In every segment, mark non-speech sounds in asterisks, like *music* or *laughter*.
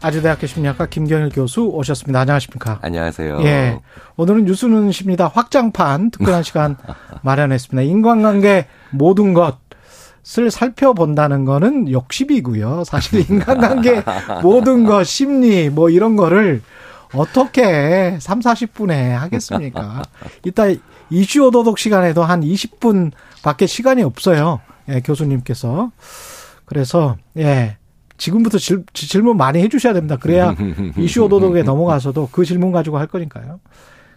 아주대학교 심리학과 김경일 교수 오셨습니다. 안녕하십니까? 안녕하세요. 예. 오늘은 뉴스는 십니다. 확장판 특별한 *laughs* 시간 마련했습니다. 인간관계 모든 것 을 살펴본다는 거는 욕심이고요. 사실 인간관계 *laughs* 모든 것, 심리 뭐 이런 거를 어떻게 3, 40분에 하겠습니까? 이따 이슈 오도독 시간에도 한 20분 밖에 시간이 없어요. 예, 교수님께서. 그래서, 예. 지금부터 질, 질문 많이 해주셔야 됩니다. 그래야 *laughs* 이슈 오도독에 넘어가서도 그 질문 가지고 할 거니까요.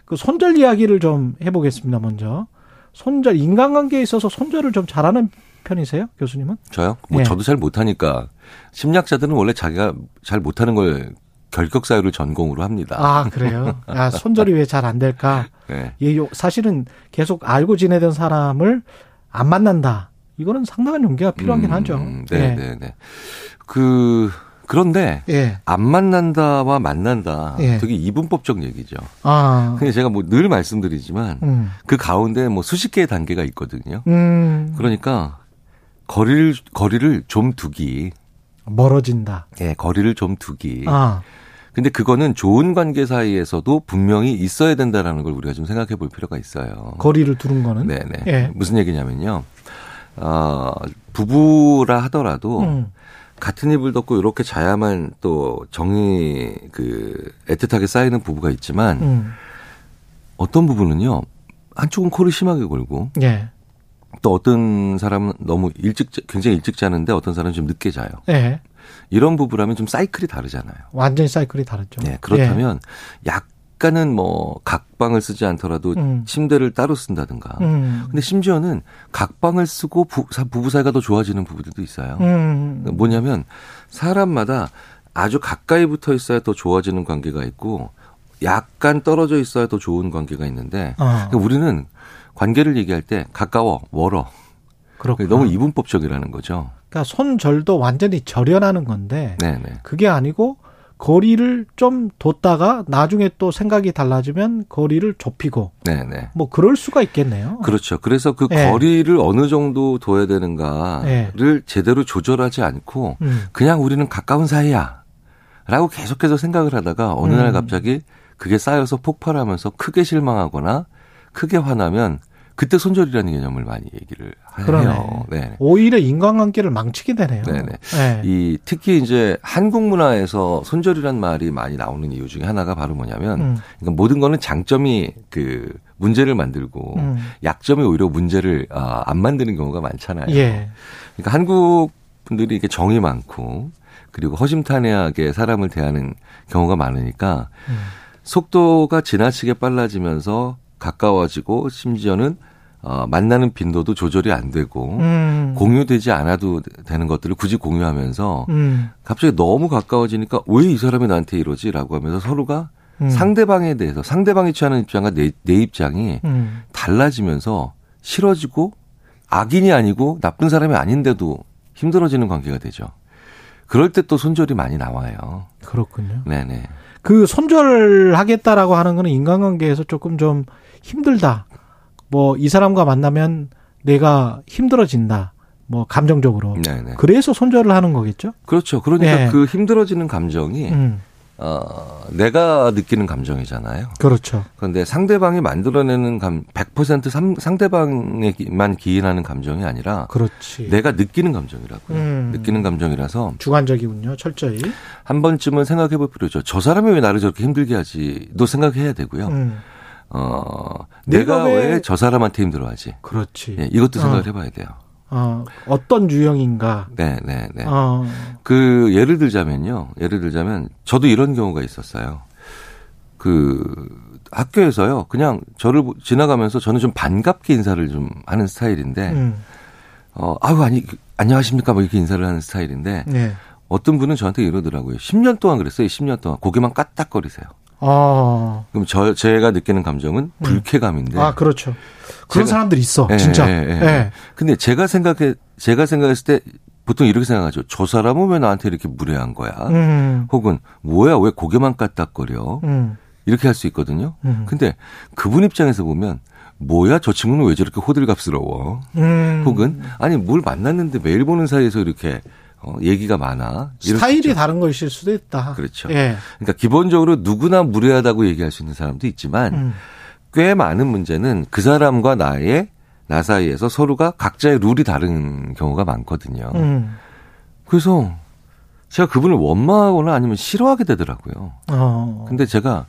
그 손절 이야기를 좀 해보겠습니다. 먼저 손절 인간관계에 있어서 손절을 좀 잘하는 편이세요, 교수님은? 저요? 뭐 예. 저도 잘 못하니까 심리학자들은 원래 자기가 잘 못하는 걸 결격 사유를 전공으로 합니다. 아 그래요? *laughs* 아 손절이 왜 잘 안 될까? 네. 예, 요- 사실은 계속 알고 지내던 사람을 안 만난다. 이거는 상당한 용기가 필요하긴 음, 하죠. 네, 예. 네, 네. 그 그런데 예. 안 만난다와 만난다 예. 되게 이분법적 얘기죠. 아. 근데 제가 뭐 늘 말씀드리지만 음. 그 가운데 뭐 수십 개의 단계가 있거든요. 음. 그러니까 거리를 거리를 좀 두기. 멀어진다. 예, 거리를 좀 두기. 아. 근데 그거는 좋은 관계 사이에서도 분명히 있어야 된다라는 걸 우리가 좀 생각해 볼 필요가 있어요. 거리를 두는 거는. 네네. 예. 무슨 얘기냐면요. 어, 부부라 하더라도 음. 같은 이불 덮고 이렇게 자야만 또 정이 그 애틋하게 쌓이는 부부가 있지만 음. 어떤 부부는요. 한쪽은 코를 심하게 골고 예. 또 어떤 사람은 너무 일찍 자- 굉장히 일찍 자는데 어떤 사람은 좀 늦게 자요. 예. 이런 부부라면 좀 사이클이 다르잖아요. 완전히 사이클이 다르죠. 네, 그렇다면 약 간은 뭐 각방을 쓰지 않더라도 음. 침대를 따로 쓴다든가. 예. 음. 근데 심지어는 각방을 쓰고 부, 사- 부부 사이가 더 좋아지는 부부들도 있어요. 음. 뭐냐면 사람마다 아주 가까이 붙어 있어야 더 좋아지는 관계가 있고 약간 떨어져 있어야 더 좋은 관계가 있는데 어. 그러니까 우리는 관계를 얘기할 때 가까워, 멀어. 그렇구나. 너무 이분법적이라는 거죠. 그러니까 손절도 완전히 절연하는 건데 네네. 그게 아니고 거리를 좀 뒀다가 나중에 또 생각이 달라지면 거리를 좁히고 네네. 뭐 그럴 수가 있겠네요. 그렇죠. 그래서 그 예. 거리를 어느 정도 둬야 되는가를 예. 제대로 조절하지 않고 음. 그냥 우리는 가까운 사이야. 라고 계속해서 생각을 하다가 어느 날 음. 갑자기 그게 쌓여서 폭발하면서 크게 실망하거나 크게 화나면 그때 손절이라는 개념을 많이 얘기를 그러네. 해요. 네. 오히려 인간관계를 망치게 되네요. 네네. 네. 이 특히 이제 한국 문화에서 손절이란 말이 많이 나오는 이유 중에 하나가 바로 뭐냐면 음. 그러니까 모든 거는 장점이 그 문제를 만들고 음. 약점이 오히려 문제를 아, 안 만드는 경우가 많잖아요. 예. 그러니까 한국 분들이 이게 정이 많고 그리고 허심탄회하게 사람을 대하는 경우가 많으니까 음. 속도가 지나치게 빨라지면서 가까워지고 심지어는 어, 만나는 빈도도 조절이 안 되고 음. 공유되지 않아도 되는 것들을 굳이 공유하면서 음. 갑자기 너무 가까워지니까 왜 이 사람이 나한테 이러지라고 하면서 서로가 음. 상대방에 대해서 상대방이 취하는 입장과 내, 내 입장이 음. 달라지면서 싫어지고 악인이 아니고 나쁜 사람이 아닌데도 힘들어지는 관계가 되죠. 그럴 때 또 손절이 많이 나와요. 그렇군요. 네네. 그 손절하겠다라고 하는 거는 인간관계에서 조금 좀 힘들다. 뭐 이 사람과 만나면 내가 힘들어진다. 뭐 감정적으로. 네네. 그래서 손절을 하는 거겠죠? 그렇죠. 그러니까 네. 그 힘들어지는 감정이 음. 어, 내가 느끼는 감정이잖아요. 그렇죠. 그런데 상대방이 만들어내는 감, 100% 상, 상대방에만 기인하는 감정이 아니라 그렇지. 내가 느끼는 감정이라고요. 음. 느끼는 감정이라서 주관적이군요. 철저히. 한 번쯤은 생각해 볼 필요죠. 저 사람이 왜 나를 저렇게 힘들게 하지?도 생각해야 되고요. 음. 어, 내가 내가 왜- 왜저 사람한테 힘들어하지? 그렇지. 예, 이것도 생각을 어. 해봐야 돼요. 어, 어떤 유형인가. 네, 네, 네. 어. 그 예를 들자면요. 예를 들자면 저도 이런 경우가 있었어요. 그 학교에서요. 그냥 저를 보- 지나가면서 저는 좀 반갑게 인사를 좀 하는 스타일인데 음. 어 아유 아니 안녕하십니까 뭐 이렇게 인사를 하는 스타일인데 네. 어떤 분은 저한테 이러더라고요. 10년 동안 그랬어요. 10년 동안 고개만 까딱거리세요. 어. 그럼 저 제가 느끼는 감정은 불쾌감인데. 아, 그렇죠. 그런 제가- 사람들이 있어. 예, 진짜. 예, 예. 예. 근데 제가 생각해 제가 생각했을 때 보통 이렇게 생각하죠. 저 사람은 왜 나한테 이렇게 무례한 거야? 음. 혹은 뭐야 왜 고개만 까딱거려? 음. 이렇게 할 수 있거든요. 음. 근데 그분 입장에서 보면 뭐야 저 친구는 왜 저렇게 호들갑스러워? 음. 혹은 아니 뭘 만났는데 매일 보는 사이에서 이렇게 어, 얘기가 많아. 스타일이. 다른 것일 수도 있다. 그렇죠. 예. 그러니까 기본적으로 누구나 무례하다고 얘기할 수 있는 사람도 있지만 음. 꽤 많은 문제는 그 사람과 나의 나 사이에서 서로가 각자의 룰이 다른 경우가 많거든요. 음. 그래서 제가 그분을 원망하거나 아니면 싫어하게 되더라고요. 어. 근데 제가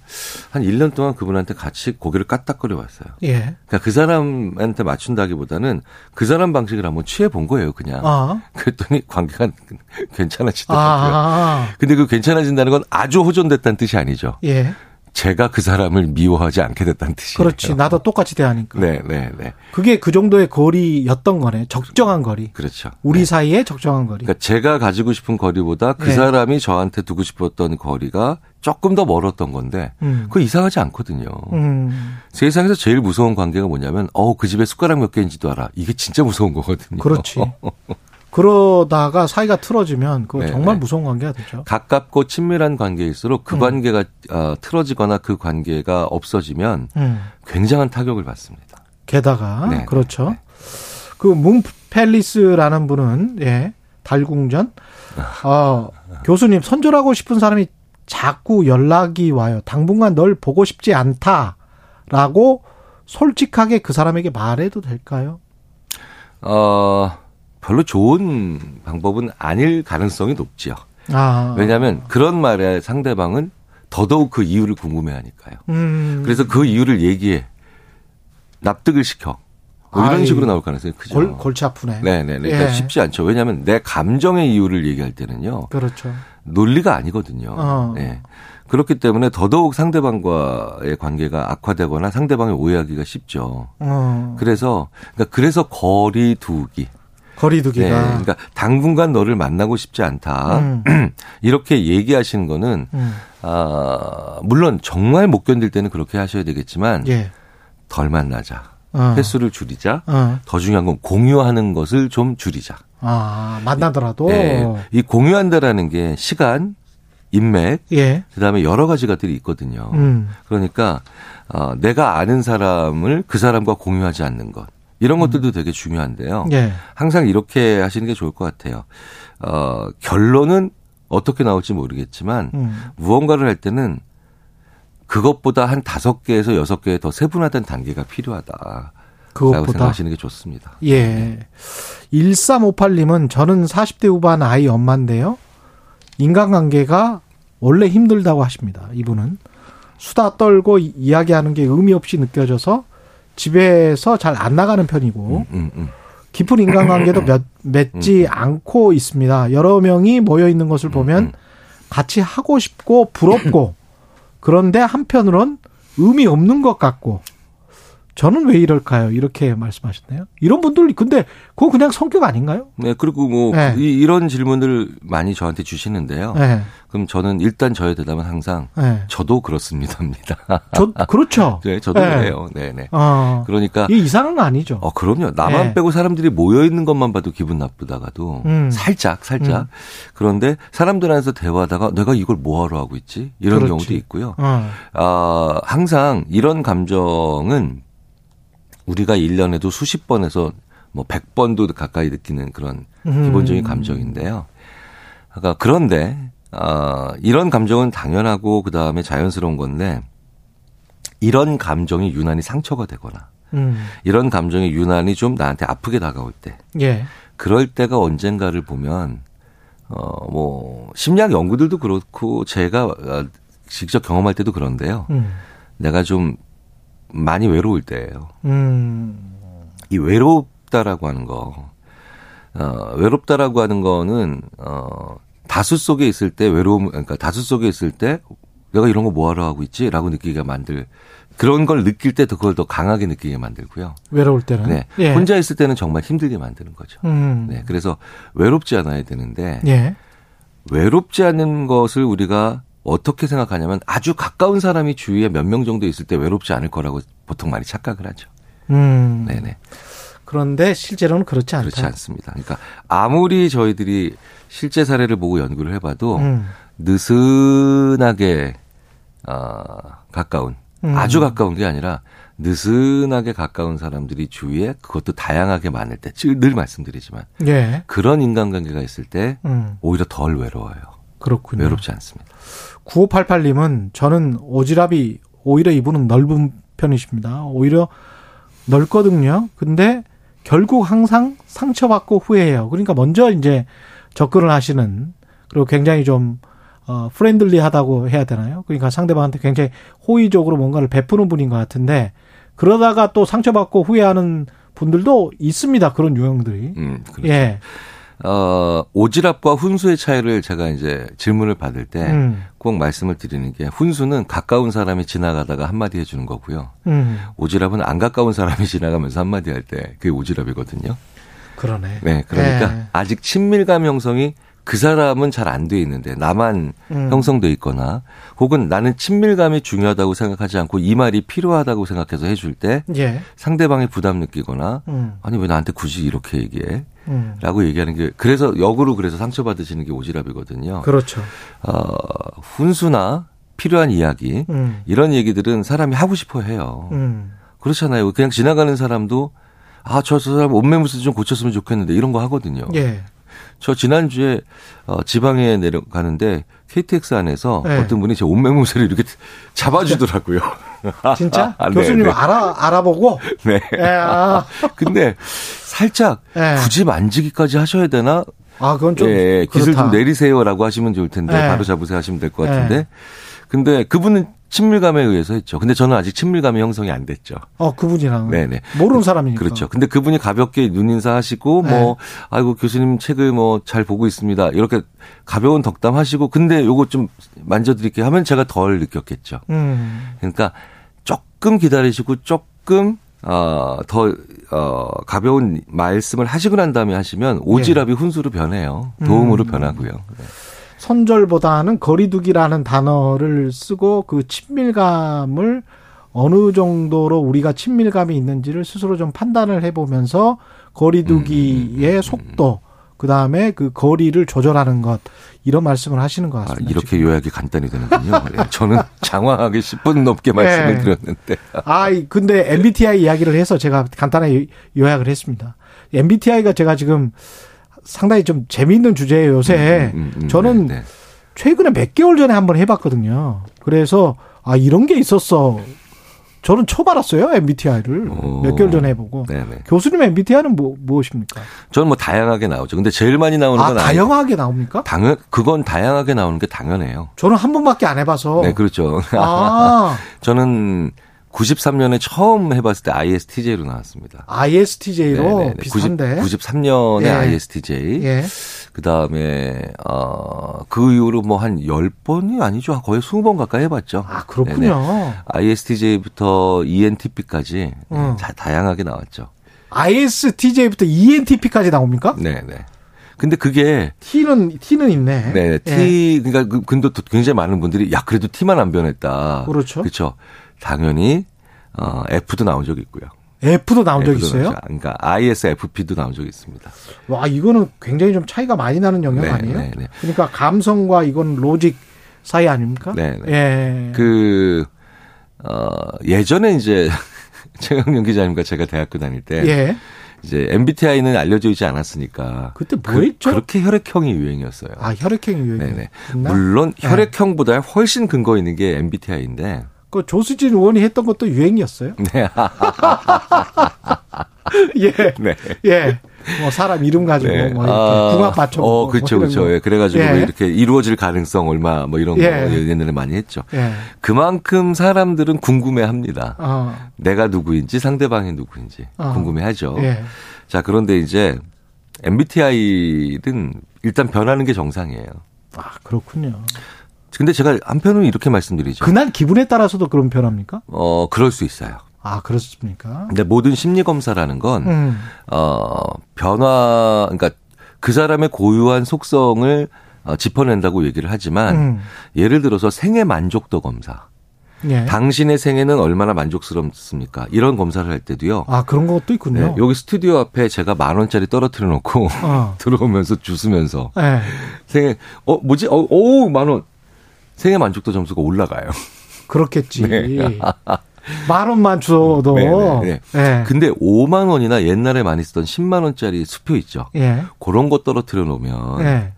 한 1년 동안 그분한테 같이 고개를 까딱거려 왔어요. 예. 그러니까 그 사람한테 맞춘다기보다는 그 사람 방식을 한번 취해 본 거예요, 그냥. 아. 그랬더니 관계가 *laughs* 괜찮아지더라고요. 아. 근데 그 괜찮아진다는 건 아주 호전됐다는 뜻이 아니죠. 예. 제가 그 사람을 미워하지 않게 됐다는 뜻이에요. 그렇지. 나도 똑같이 대하니까. 네, 네, 네. 그게 그 정도의 거리였던 거네. 적정한 거리. 그렇죠. 우리 네. 사이에 적정한 거리. 그러니까 제가 가지고 싶은 거리보다 그 네. 사람이 저한테 두고 싶었던 거리가 조금 더 멀었던 건데 음. 그거 이상하지 않거든요. 음. 세상에서 제일 무서운 관계가 뭐냐면 어 그 집에 숟가락 몇 개인지도 알아. 이게 진짜 무서운 거거든요. 그렇지. *laughs* 그러다가 사이가 틀어지면 네, 정말 네. 무서운 관계가 되죠. 가깝고 친밀한 관계일수록 음. 그 관계가 어, 틀어지거나 그 관계가 없어지면 음. 굉장한 타격을 받습니다. 게다가 네, 그렇죠. 네. 그 뭉펠리스라는 분은 예 달궁전 *laughs* 어, 교수님 선절하고 싶은 사람이 자꾸 연락이 와요. 당분간 널 보고 싶지 않다라고 솔직하게 그 사람에게 말해도 될까요? 어, 별로 좋은 방법은 아닐 가능성이 높지요. 아 왜냐하면 그런 말에 상대방은 더더욱 그 이유를 궁금해하니까요. 음, 그래서 그 이유를 얘기해 납득을 시켜. 뭐 이런 아이, 식으로 나올 가능성이 크죠. 골, 골치 아프네. 네네. 그러니까 예. 쉽지 않죠. 왜냐하면 내 감정의 이유를 얘기할 때는요. 그렇죠. 논리가 아니거든요. 어. 네. 그렇기 때문에 더더욱 상대방과의 관계가 악화되거나 상대방이 오해하기가 쉽죠. 어, 그래서 그러니까 그래서 거리 두기. 거리두기가. 네. 그러니까 당분간 너를 만나고 싶지 않다. 음, *clears throat* 이렇게 얘기하시는 거는 음, 아, 물론 정말 못 견딜 때는 그렇게 하셔야 되겠지만 예. 덜 만나자. 어, 횟수를 줄이자. 어. 더 중요한 건 공유하는 것을 좀 줄이자. 아 만나더라도 네. 이 공유한다라는 게 시간, 인맥, 예. 그다음에 여러 가지 것들이 있거든요. 음. 그러니까 어, 내가 아는 사람을 그 사람과 공유하지 않는 것. 이런 것들도 되게 중요한데요. 예. 항상 이렇게 하시는 게 좋을 것 같아요. 어, 결론은 어떻게 나올지 모르겠지만 음. 무언가를 할 때는 그것보다 한 다섯 개에서 여섯 개의 더 세분화된 단계가 필요하다. 그것보다 생각하시는 게 좋습니다. 예. 1358님은 저는 40대 후반 아이 엄마인데요. 인간관계가 원래 힘들다고 하십니다. 이분은. 수다 떨고 이- 이야기하는 게 의미 없이 느껴져서 집에서 잘 안 나가는 편이고 음, 음. 깊은 인간관계도 몇, 맺지 않고 있습니다. 여러 명이 모여 있는 것을 보면 음. 같이 하고 싶고 부럽고 *coughs* 그런데 한편으론 의미 없는 것 같고 저는 왜 이럴까요? 이렇게 말씀하셨네요. 이런 분들 근데 그거 그냥 성격 아닌가요? 네, 그리고 뭐 네. 이, 이런 질문들을 많이 저한테 주시는데요. 네. 그럼 저는 일단 저의 대답은 항상 네. 저도 그렇습니다입니다. 저 그렇죠. *laughs* 네, 저도 네. 그래요. 네, 네. 어. 그러니까 이 이상은 아니죠. 어, 그럼요. 나만 네. 빼고 사람들이 모여 있는 것만 봐도 기분 나쁘다가도 음. 살짝, 살짝. 음. 그런데 사람들 안에서 대화하다가 내가 이걸 뭐하러 하고 있지? 이런 그렇지. 경우도 있고요. 어. 아, 항상 이런 감정은 우리가 1년에도 수십 번에서 뭐 100번도 가까이 느끼는 그런 음. 기본적인 감정인데요. 그러니까 그런데 아, 이런 감정은 당연하고 그 다음에 자연스러운 건데 이런 감정이 유난히 상처가 되거나 음. 이런 감정이 유난히 좀 나한테 아프게 다가올 때 예. 그럴 때가 언젠가를 보면 어뭐 심리학 연구들도 그렇고 제가 어, 직접 경험할 때도 그런데요. 음. 내가 좀 많이 외로울 때예요. 음. 이 외롭다라고 하는 거, 어, 외롭다라고 하는 거는, 어, 다수 속에 있을 때 외로움, 그러니까 다수 속에 있을 때 내가 이런 거 뭐하러 하고 있지? 라고 느끼게 만들, 그런 걸 느낄 때더 그걸 더 강하게 느끼게 만들고요. 외로울 때는 네. 예. 혼자 있을 때는 정말 힘들게 만드는 거죠. 음. 네. 그래서 외롭지 않아야 되는데, 예. 외롭지 않은 것을 우리가 어떻게 생각하냐면 아주 가까운 사람이 주위에 몇 명 정도 있을 때 외롭지 않을 거라고 보통 많이 착각을 하죠. 음. 네네. 그런데 실제로는 그렇지 않다. 그렇지 않습니다. 그러니까 아무리 저희들이 실제 사례를 보고 연구를 해봐도 음. 느슨하게 어, 가까운 음. 아주 가까운 게 아니라 느슨하게 가까운 사람들이 주위에 그것도 다양하게 많을 때 늘 말씀드리지만 예. 그런 인간관계가 있을 때 음. 오히려 덜 외로워요. 그렇군요. 외롭지 않습니다. 9588님은 저는 오지랖이 오히려 이분은 넓은 편이십니다. 오히려 넓거든요. 근데 결국 항상 상처받고 후회해요. 그러니까 먼저 이제 접근을 하시는 그리고 굉장히 좀 어, 프렌들리하다고 해야 되나요? 그러니까 상대방한테 굉장히 호의적으로 뭔가를 베푸는 분인 것 같은데 그러다가 또 상처받고 후회하는 분들도 있습니다. 그런 유형들이. 음, 그렇죠. 예. 어, 오지랖과 훈수의 차이를 제가 이제 질문을 받을 때꼭 음. 말씀을 드리는 게 훈수는 가까운 사람이 지나가다가 한마디 해주는 거고요. 음. 오지랖은 안 가까운 사람이 *laughs* 지나가면서 한마디 할 때 그게 오지랖이거든요. 그러네. 네, 그러니까 예. 아직 친밀감 형성이 그 사람은 잘 안 돼 있는데 나만 음. 형성돼 있거나 혹은 나는 친밀감이 중요하다고 생각하지 않고 이 말이 필요하다고 생각해서 해줄 때 예. 상대방이 부담 느끼거나 음. 아니 왜 나한테 굳이 이렇게 얘기해? 음. 라고 얘기하는 게 그래서 역으로 그래서 상처받으시는 게 오지랖이거든요. 그렇죠. 어, 훈수나 필요한 이야기 음. 이런 얘기들은 사람이 하고 싶어 해요. 음. 그렇잖아요. 그냥 지나가는 사람도 아, 저, 저 사람 옷매무새 좀 고쳤으면 좋겠는데 이런 거 하거든요. 예. 저 지난주에 어, 지방에 내려가는데 KTX 안에서 네. 어떤 분이 제 옷매무새를 이렇게 *laughs* 잡아주더라고요. *laughs* 진짜? 아, 네, 교수님 네. 알아 알아보고. *laughs* 네. 예. 아, 근데 살짝 예. 굳이 만지기까지 하셔야 되나? 아 그건 좀 예, 기술 그렇다. 좀 내리세요라고 하시면 좋을 텐데 네. 바로 잡으세요 하시면 될 것 같은데. 네. 근데 그분은 친밀감에 의해서 했죠. 근데 저는 아직 친밀감이 형성이 안 됐죠. 어 그분이랑 네네. 모르는 사람이니까. 그렇죠. 근데 그분이 가볍게 눈인사 하시고 네. 뭐 아이고 교수님 책을 뭐 잘 보고 있습니다. 이렇게 가벼운 덕담 하시고 근데 요거 좀 만져드릴게요 하면 제가 덜 느꼈겠죠. 음. 그러니까 조금 기다리시고 조금 어, 더, 어, 가벼운 말씀을 하시고 난 다음에 하시면 오지랖이 훈수로 변해요. 도움으로 음. 변하고요. 네. 선절보다는 거리두기라는 단어를 쓰고 그 친밀감을 어느 정도로 우리가 친밀감이 있는지를 스스로 좀 판단을 해보면서 거리두기의 속도, 그 다음에 그 거리를 조절하는 것, 이런 말씀을 하시는 것 아, 같습니다. 이렇게 요약이 간단히 되는군요. *laughs* 네. 저는 장황하게 10분 넘게 말씀을 네. 드렸는데. 아, 이- 근데 MBTI 이야기를 해서 제가 간단하게 요약을 했습니다. MBTI가 제가 지금 상당히 좀 재미있는 주제예요, 요새. 음, 음, 음, 저는 네, 네. 최근에 몇 개월 전에 한번 해봤거든요. 그래서, 아, 이런 게 있었어. 저는 처음 알았어요, MBTI를. 오. 몇 개월 전에 해보고. 네네. 교수님 MBTI는 뭐, 무엇입니까? 저는 뭐 다양하게 나오죠. 근데 제일 많이 나오는 아, 건 아니- 다양하게 나옵니까? 당연 그건 다양하게 나오는 게 당연해요. 저는 한 번밖에 안 해봐서. 네, 그렇죠. 아, *laughs* 저는 93년에 처음 해봤을 때 ISTJ로 나왔습니다. ISTJ로 비슷한데. 90, 93년에 예. ISTJ. 예. 그 다음에, 어, 그 이후로 뭐 한 10번이 아니죠. 거의 20번 가까이 해봤죠. 아, 그렇군요. ISTJ부터 ENTP까지 음. 다 다양하게 나왔죠. ISTJ부터 ENTP까지 나옵니까? 네네. 근데 그게 T는 T는 있네. 네, 예. T 그러니까 그 근데 또 굉장히 많은 분들이 야 그래도 T만 안 변했다. 그렇죠. 그렇죠. 당연히 어 F도 나온 적이 있고요. F도 나온 적 F도 있어요? 나오죠. 그러니까 ISFP도 나온 적이 있습니다. 와, 이거는 굉장히 좀 차이가 많이 나는 영역 네, 아니에요? 네, 네. 그러니까 감성과 이건 로직 사이 아닙니까? 네, 네. 예. 그 어, 예전에 이제 *laughs* 최강영 기자님과 제가 대학교 다닐 때 예. 이제 MBTI는 알려져 있지 않았으니까 그때 뭐 그, 했죠? 그 렇게 혈액형이 유행이었어요. 아, 혈액형이 유행. 네네. 물론 네. 혈액형보다 훨씬 근거 있는 게 MBTI인데 그 조수진 의원이 했던 것도 유행이었어요. *laughs* 네. *laughs* 예. 네. 예. 뭐 사람 이름 가지고 네. 뭐 이렇게 아, 궁합 맞춰 어, 그렇죠, 그렇죠. 예, 그래가지고 예. 이렇게 이루어질 가능성 얼마 뭐 이런 예. 거 옛날에 많이 했죠. 예. 그만큼 사람들은 궁금해합니다. 어. 내가 누구인지 상대방이 누구인지 어. 궁금해하죠. 예. 자 그런데 이제 MBTI는 일단 변하는 게 정상이에요. 아, 그렇군요. 근데 제가 한편으로 이렇게 말씀드리죠. 그날 기분에 따라서도 그런 변합니까? 어 그럴 수 있어요. 아, 그렇습니까? 근데 모든 심리 검사라는 건 음. 어, 변화, 그러니까 그 사람의 고유한 속성을 어, 짚어낸다고 얘기를 하지만 음. 예를 들어서 생애 만족도 검사. 예. 당신의 생애는 얼마나 만족스럽습니까? 이런 검사를 할 때도요. 아 그런 것도 있군요. 네, 여기 스튜디오 앞에 제가 만 원짜리 떨어뜨려 놓고 어. *laughs* 들어오면서 주스면서 예. 생애 어 뭐지? 어, 오만 원. 생애 만족도 점수가 올라가요. 그렇겠지. *laughs* 네. 만 원만 줘도. 네, 네, 예. 근데 5만 원이나 옛날에 많이 쓰던 10만 원짜리 수표 있죠. 예. 그런 거 떨어뜨려 놓으면 예.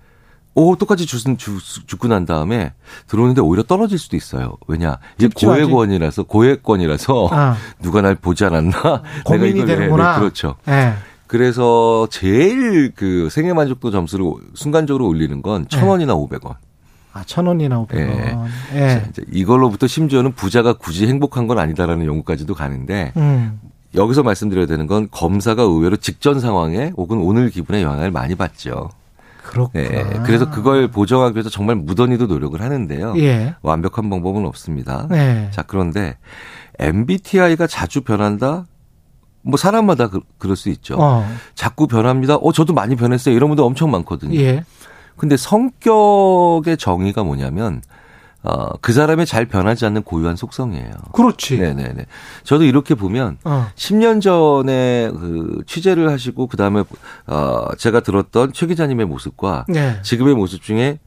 오 똑같이 주, 주, 죽고 난 다음에 들어오는데 오히려 떨어질 수도 있어요. 왜냐 이게 찝찝하지. 고액권이라서 고액권이라서 아. *laughs* 누가 날 보지 않았나 고민이 이걸 해- 되는구나. 네, 그렇죠. 예. 그래서 제일 그 생애 만족도 점수를 순간적으로 올리는 건천 네. 원이나 오백 원. 아, 천 원이나 오백 원. 예. 예. 이걸로부터 심지어는 부자가 굳이 행복한 건 아니다라는 연구까지도 가는데 음. 여기서 말씀드려야 되는 건 검사가 의외로 직전 상황에 혹은 오늘 기분에 영향을 많이 받죠. 그렇구나. 네. 그래서 그걸 보정하기 위해서 정말 무던히도 노력을 하는데요. 예. 완벽한 방법은 없습니다. 네. 자, 그런데 MBTI가 자주 변한다? 뭐 사람마다 그, 럴수 있죠. 어. 자꾸 변합니다. 어, 저도 많이 변했어요. 이런 분들 엄청 많거든요. 예. 근데 성격의 정의가 뭐냐면 어, 그 사람의 잘 변하지 않는 고유한 속성이에요. 그렇지. 네네네. 저도 이렇게 보면 어. 10년 전에 그 취재를 하시고 그 다음에 어 제가 들었던 최 기자님의 모습과 네. 지금의 모습 중에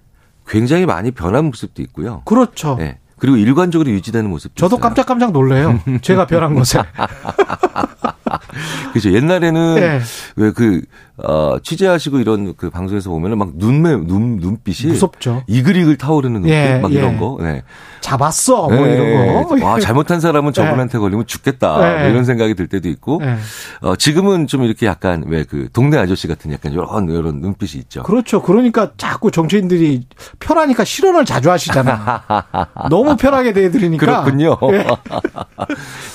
굉장히 많이 변한 모습도 있고요. 그렇죠. 네. 그리고 일관적으로 유지되는 모습도 저도 있어요. 깜짝깜짝 놀래요. 제가 변한 것에. *laughs* *laughs* 그죠. 옛날에는 네. 왜그 어, 취재하시고 이런 그 방송에서 보면은 막 눈매 눈 눈빛이 무섭죠. 이글이글 타오르는 눈빛 예, 막 예. 이런 거. 네. 잡았어. 뭐 네. 이런 거. *laughs* 와, 잘못한 사람은 저분한테 걸리면 죽겠다. 네. 뭐 이런 생각이 들 때도 있고. 네. 어, 지금은 좀 이렇게 약간 왜 그 동네 아저씨 같은 약간 이런 이런 눈빛이 있죠. 그렇죠. 그러니까 자꾸 정치인들이 편하니까 실언을 자주 하시잖아. *laughs* 너무 편하게 대해 드리니까. 그렇군요. 예.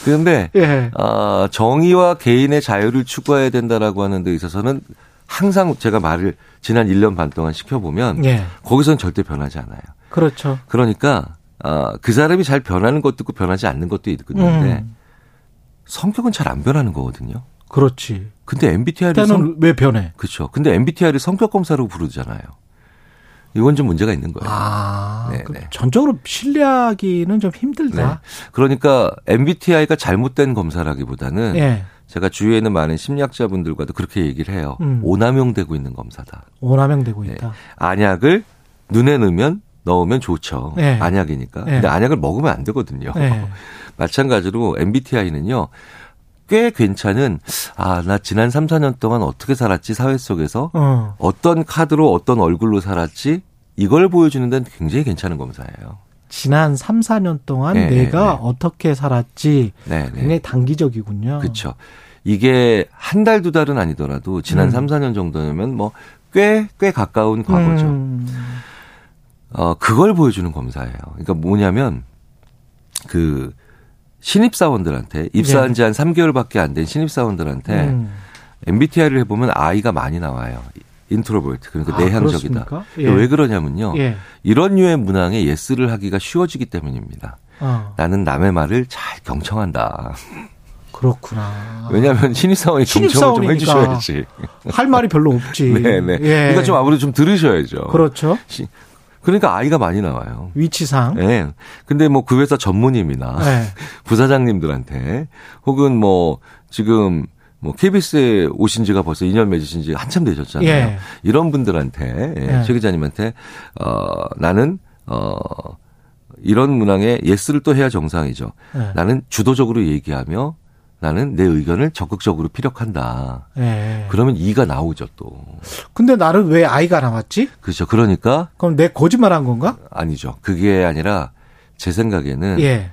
그런데 예. 어, 정의와 개인의 자유를 추구해야 된다라고 하는 데 있어서는 항상 제가 말을 지난 1년 반 동안 시켜보면 예. 거기서는 절대 변하지 않아요. 그렇죠. 그러니까 어, 그 사람이 잘 변하는 것도 있고 변하지 않는 것도 있는데 음. 성격은 잘 안 변하는 거거든요. 그렇지. 근데 MBTI를 성, 그때는 왜 변해? 그렇죠. 근데 MBTI를 성격 검사로 부르잖아요. 이건 좀 문제가 있는 거예요. 아, 네, 그 네. 전적으로 신뢰하기는 좀 네. 힘들다. 그러니까 MBTI가 잘못된 검사라기보다는 예. 제가 주위에 있는 많은 심리학자분들과도 그렇게 얘기를 해요. 음. 오남용되고 있는 검사다. 오남용되고 네. 있다. 안약을 눈에 넣으면 넣으면 좋죠. 네. 안약이니까. 네. 근데 안약을 먹으면 안 되거든요. 네. *laughs* 마찬가지로 MBTI는요. 꽤 괜찮은 아, 나 지난 3, 4년 동안 어떻게 살았지 사회 속에서 어. 어떤 카드로 어떤 얼굴로 살았지 이걸 보여주는 데는 굉장히 괜찮은 검사예요. 지난 3, 4년 동안 네, 내가 네. 어떻게 살았지 네, 네. 굉장히 단기적이군요. 그렇죠. 이게 한 달 두 달은 아니더라도 지난 음. 삼, 3, 4년 정도면 뭐 꽤 꽤 가까운 과거죠. 음. 어, 그걸 보여주는 검사예요. 그러니까 뭐냐면 그 신입사원들한테 입사한 지한 3개월밖에 안 된 신입사원들한테 네. 음. MBTI를 해보면 I가 많이 나와요. introvert 그러니까 아, 내향적이다. 예. 왜 그러냐면요. 예. 이런 류의 문항에 yes를 하기가 쉬워지기 때문입니다. 어. 나는 남의 말을 잘 경청한다. 그렇구나. 왜냐하면 신입사원이 경청을 좀. 해주셔야지. 할 말이 별로 없지. 네네. *laughs* 예. 그러니까 좀 아무래도 좀 들으셔야죠. 그렇죠. 시- 그러니까 I가 많이 나와요. 위치상. 예. 근데 뭐 그 회사 전무님이나 네. *laughs* 부사장님들한테 혹은 뭐 지금 뭐 KBS에 오신 지가 벌써 2년 맺으신 지 한참 되셨잖아요. 예. 이런 분들한테 예, 예. 최 기자님한테 어 나는 어 이런 문항에 예스를 또 해야 정상이죠. 예. 나는 주도적으로 얘기하며 나는 내 의견을 적극적으로 피력한다. 예. 그러면 이가 나오죠 또. 근데 나는 왜 아이가 나왔지? 그렇죠. 그러니까 그럼 내 거짓말한 건가? 아니죠. 그게 아니라 제 생각에는 예.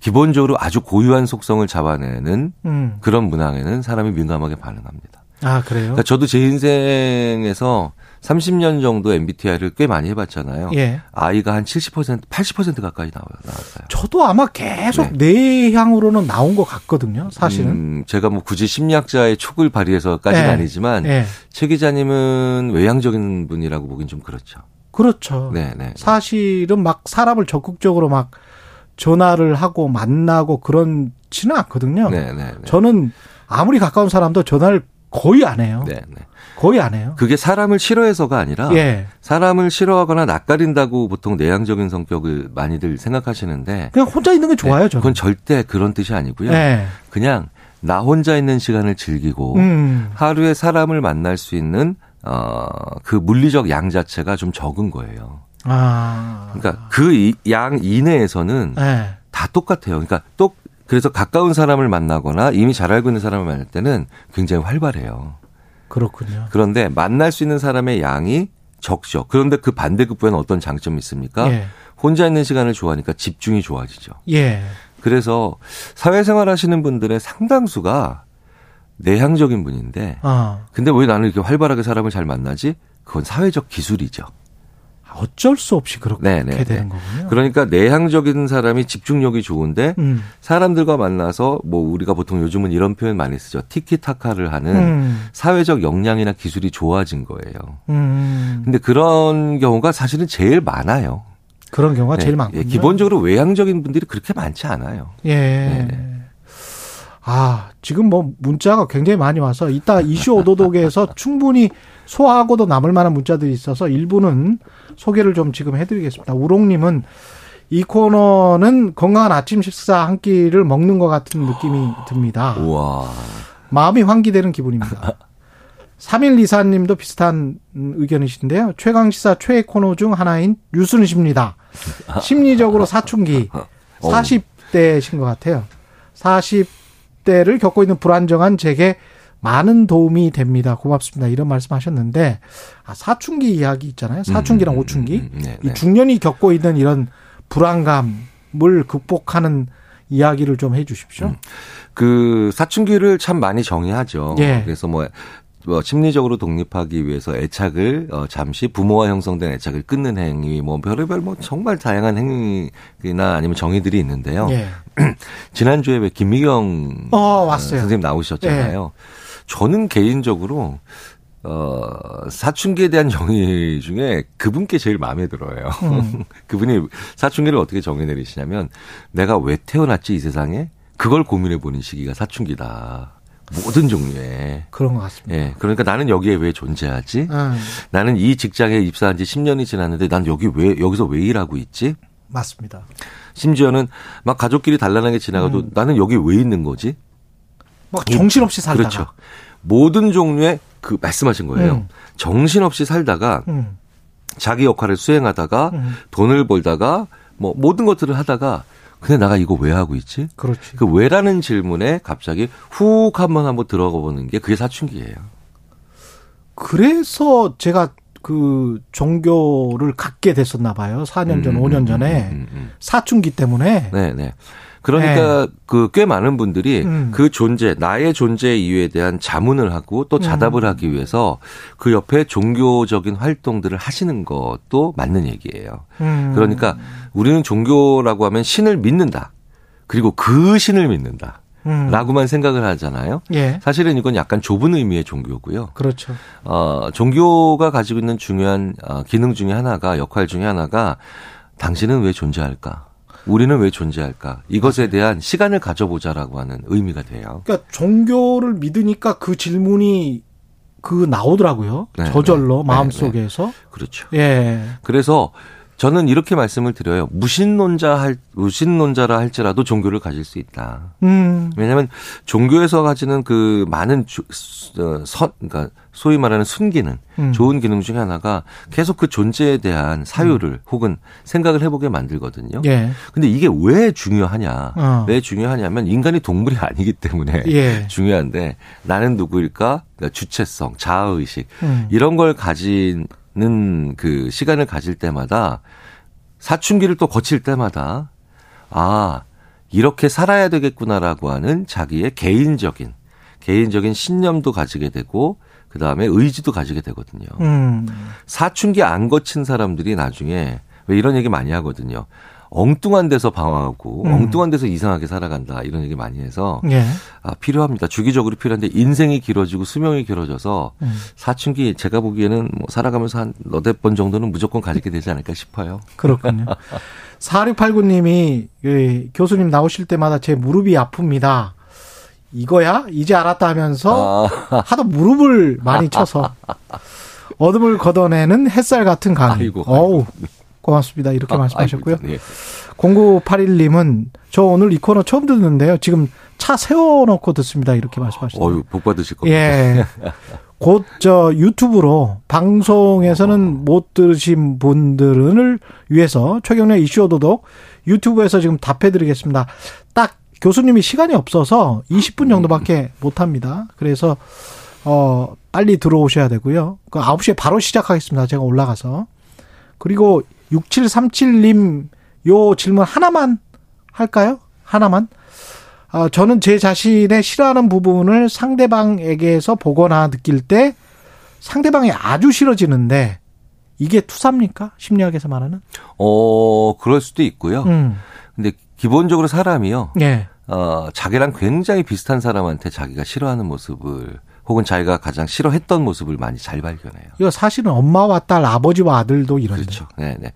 기본적으로 아주 고유한 속성을 잡아내는 음. 그런 문항에는 사람이 민감하게 반응합니다. 아 그래요? 그러니까 저도 제 인생에서 30년 정도 MBTI를 꽤 많이 해봤잖아요. 예. 아이가 한 70%, 80% 가까이 나와요. 나왔어요. 저도 아마 계속 내향으로는 나온 것 같거든요. 사실은. 음, 제가 뭐 굳이 심리학자의 촉을 발휘해서까지는 예. 아니지만 예. 최 기자님은 외향적인 분이라고 보긴 좀 그렇죠. 그렇죠. 네, 네. 사실은 막 사람을 적극적으로 막 전화를 하고 만나고 그렇지는 않거든요. 네, 네, 네. 저는 아무리 가까운 사람도 전화를 거의 안 해요. 네, 네. 거의 안 해요. 그게 사람을 싫어해서가 아니라 예. 사람을 싫어하거나 낯가린다고 보통 내향적인 성격을 많이들 생각하시는데 그냥 혼자 있는 게 좋아요, 네, 저는. 그건 절대 그런 뜻이 아니고요. 예. 그냥 나 혼자 있는 시간을 즐기고 음. 하루에 사람을 만날 수 있는 어, 그 물리적 양 자체가 좀 적은 거예요. 아. 그러니까 그 양 이내에서는 예. 다 똑같아요. 그러니까 또 그래서 가까운 사람을 만나거나 이미 잘 알고 있는 사람을 만날 때는 굉장히 활발해요. 그렇군요. 그런데 만날 수 있는 사람의 양이 적죠. 그런데 그 반대급부에는 어떤 장점이 있습니까? 예. 혼자 있는 시간을 좋아하니까 집중이 좋아지죠. 예. 그래서 사회생활 하시는 분들의 상당수가 내향적인 분인데 아. 근데 왜 나는 이렇게 활발하게 사람을 잘 만나지? 그건 사회적 기술이죠. 어쩔 수 없이 그렇게 네, 네, 되는 네. 거군요. 그러니까 내향적인 사람이 집중력이 좋은데 음. 사람들과 만나서 뭐 우리가 보통 요즘은 이런 표현 많이 쓰죠. 티키타카를 하는 음. 사회적 역량이나 기술이 좋아진 거예요. 음. 근데 그런 경우가 사실은 제일 많아요. 그런 경우가 네, 제일 많군요. 예, 기본적으로 외향적인 분들이 그렇게 많지 않아요. 예. 네. 아, 지금 뭐 문자가 굉장히 많이 와서 이따 이슈 오도독에서 충분히 소화하고도 남을 만한 문자들이 있어서 일부는 소개를 좀 지금 해드리겠습니다. 우롱님은 이 코너는 건강한 아침 식사 한 끼를 먹는 것 같은 느낌이 듭니다. 우와. 마음이 환기되는 기분입니다. *laughs* 3124님도 비슷한 의견이신데요. 최강시사 최애 코너 중 하나인 뉴스는 십니다. 심리적으로 사춘기 어우. 40대신 것 같아요. 40대를 겪고 있는 불안정한 제게 많은 도움이 됩니다. 고맙습니다. 이런 말씀 하셨는데, 아, 사춘기 이야기 있잖아요. 사춘기랑 음, 음, 오춘기. 음, 음, 네, 이 네. 중년이 겪고 있는 이런 불안감을 극복하는 이야기를 좀 해 주십시오. 음. 그 사춘기를 참 많이 정의하죠. 예. 그래서 뭐, 뭐 심리적으로 독립하기 위해서 애착을 어, 잠시 부모와 형성된 애착을 끊는 행위, 뭐 별의별 뭐 정말 다양한 행위나 아니면 정의들이 있는데요. 예. *clears throat* 지난주에 왜 김미경 어, 왔어요. 선생님 나오셨잖아요. 저는 개인적으로 어 사춘기에 대한 정의 중에 그분께 제일 마음에 들어요. 음. *laughs* 그분이 사춘기를 어떻게 정의 내리시냐면 내가 왜 태어났지 이 세상에 그걸 고민해 보는 시기가 사춘기다. 모든 종류의. 그런 것 같습니다. 예. 그러니까 나는 여기에 왜 존재하지? 음, 나는 이 직장에 입사한 지 10년이 지났는데 난 여기 왜 여기서 왜 일하고 있지? 맞습니다. 심지어는 막 가족끼리 단란하게 지나가도 음. 나는 여기 왜 있는 거지? 막 정신없이 살다가. 그렇죠. 모든 종류의 그 말씀하신 거예요. 음. 정신없이 살다가 음, 자기 역할을 수행하다가 음. 돈을 벌다가 뭐 모든 것들을 하다가 근데 나가 이거 왜 하고 있지? 그렇지. 그 왜라는 질문에 갑자기 훅 한번 한번 들어가 보는 게 그게 사춘기예요. 그래서 제가 그 종교를 갖게 됐었나 봐요. 4년 전, 음, 5년 음, 전에 음, 음, 사춘기 때문에. 네, 네. 그러니까 그 꽤 많은 분들이 음. 그 존재, 나의 존재 이유에 대한 자문을 하고 또 자답을 음. 하기 위해서 그 옆에 종교적인 활동들을 하시는 것도 맞는 얘기예요. 음. 그러니까 우리는 종교라고 하면 신을 믿는다. 그리고 그 신을 믿는다. 음. 라고만 생각을 하잖아요. 예. 사실은 이건 약간 좁은 의미의 종교고요. 그렇죠. 어, 종교가 가지고 있는 중요한 어, 기능 중에 하나가 역할 중에 하나가 당신은 왜 존재할까? 우리는 왜 존재할까? 이것에 대한 시간을 가져보자라고 하는 의미가 돼요. 그러니까 종교를 믿으니까 그 질문이 그 나오더라고요. 네, 저절로 네, 마음속에서. 그렇죠. 예. 그래서 저는 이렇게 말씀을 드려요. 무신론자 할 무신론자라 할지라도 종교를 가질 수 있다. 음. 왜냐하면 종교에서 가지는 그 많은 주, 어, 선, 그러니까 소위 말하는 순기능, 음. 좋은 기능 중에 하나가 계속 그 존재에 대한 사유를 혹은 생각을 해보게 만들거든요. 예. 근데 이게 왜 중요하냐? 어. 왜 중요하냐면 인간이 동물이 *laughs* 아니기 때문에 예. 중요한데 나는 누구일까? 그러니까 주체성, 자아의식 음. 이런 걸 가 지는 그 시간을 가질 때마다 사춘기를 또 거칠 때마다 아 이렇게 살아야 되겠구나라고 하는 자기의 개인적인 개인적인 신념도 가지게 되고 그 다음에 의지도 가지게 되거든요. 음. 사춘기 안 거친 사람들이 나중에 왜 이런 얘기 많이 하거든요. 엉뚱한 데서 방황하고 음. 엉뚱한 데서 이상하게 살아간다 이런 얘기 많이 해서 예. 아, 필요합니다. 주기적으로 필요한데 인생이 길어지고 수명이 길어져서 음. 사춘기 제가 보기에는 뭐 살아가면서 한 너댓 번 정도는 무조건 가지게 되지 않을까 싶어요. *laughs* 그렇군요. 4689님이 예, 교수님 나오실 때마다 제 무릎이 아픕니다. 이거야? 이제 알았다 하면서 아, 하도 무릎을 많이 쳐서 *laughs* 어둠을 걷어내는 햇살 같은 강의. 아이고, 어우, 고맙습니다. 이렇게 말씀하셨고요. 아이고, 예. 0981님은 저 오늘 이 코너 처음 듣는데요. 지금 차 세워놓고 듣습니다. 이렇게 말씀하셨어요. 어유 복 받으실 겁니다. 예. *laughs* 곧 저 유튜브로 방송에서는 못 들으신 분들을 위해서 최경련 이슈 오도독 유튜브에서 지금 답해드리겠습니다. 딱 교수님이 시간이 없어서 20분 정도밖에 못 합니다. 그래서 어 빨리 들어오셔야 되고요. 그 9시에 바로 시작하겠습니다. 제가 올라가서. 그리고 6737님 요 질문 하나만 할까요? 하나만. 아, 저는 제 자신의 싫어하는 부분을 상대방에게서 보거나 느낄 때 상대방이 아주 싫어지는데 이게 투사입니까? 심리학에서 말하는? 어, 그럴 수도 있고요. 음. 근데 기본적으로 사람이요. 예. 어, 자기랑 굉장히 비슷한 사람한테 자기가 싫어하는 모습을 혹은 자기가 가장 싫어했던 모습을 많이 잘 발견해요. 이거 사실은 엄마와 딸, 아버지와 아들도 이런데. 그렇죠. 네, 네.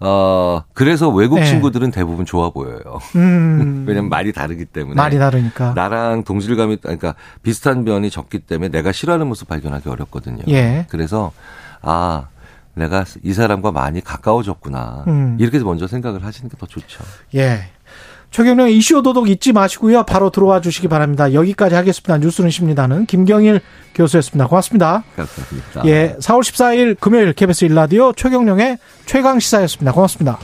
어, 그래서 외국 네. 친구들은 대부분 좋아 보여요. 음. *laughs* 왜냐면 말이 다르기 때문에. 말이 다르니까. 나랑 동질감이 그러니까 비슷한 면이 적기 때문에 내가 싫어하는 모습 발견하기 어렵거든요. 예. 그래서 아 내가 이 사람과 많이 가까워졌구나 음. 이렇게 먼저 생각을 하시는 게 더 좋죠. 예. 최경령 이슈 도독 잊지 마시고요. 바로 들어와 주시기 바랍니다. 여기까지 하겠습니다. 뉴스는 십니다는 김경일 교수였습니다. 고맙습니다. 감사합니다. 예. 4월 14일 금요일 KBS 일라디오 최경령의 최강 시사였습니다. 고맙습니다.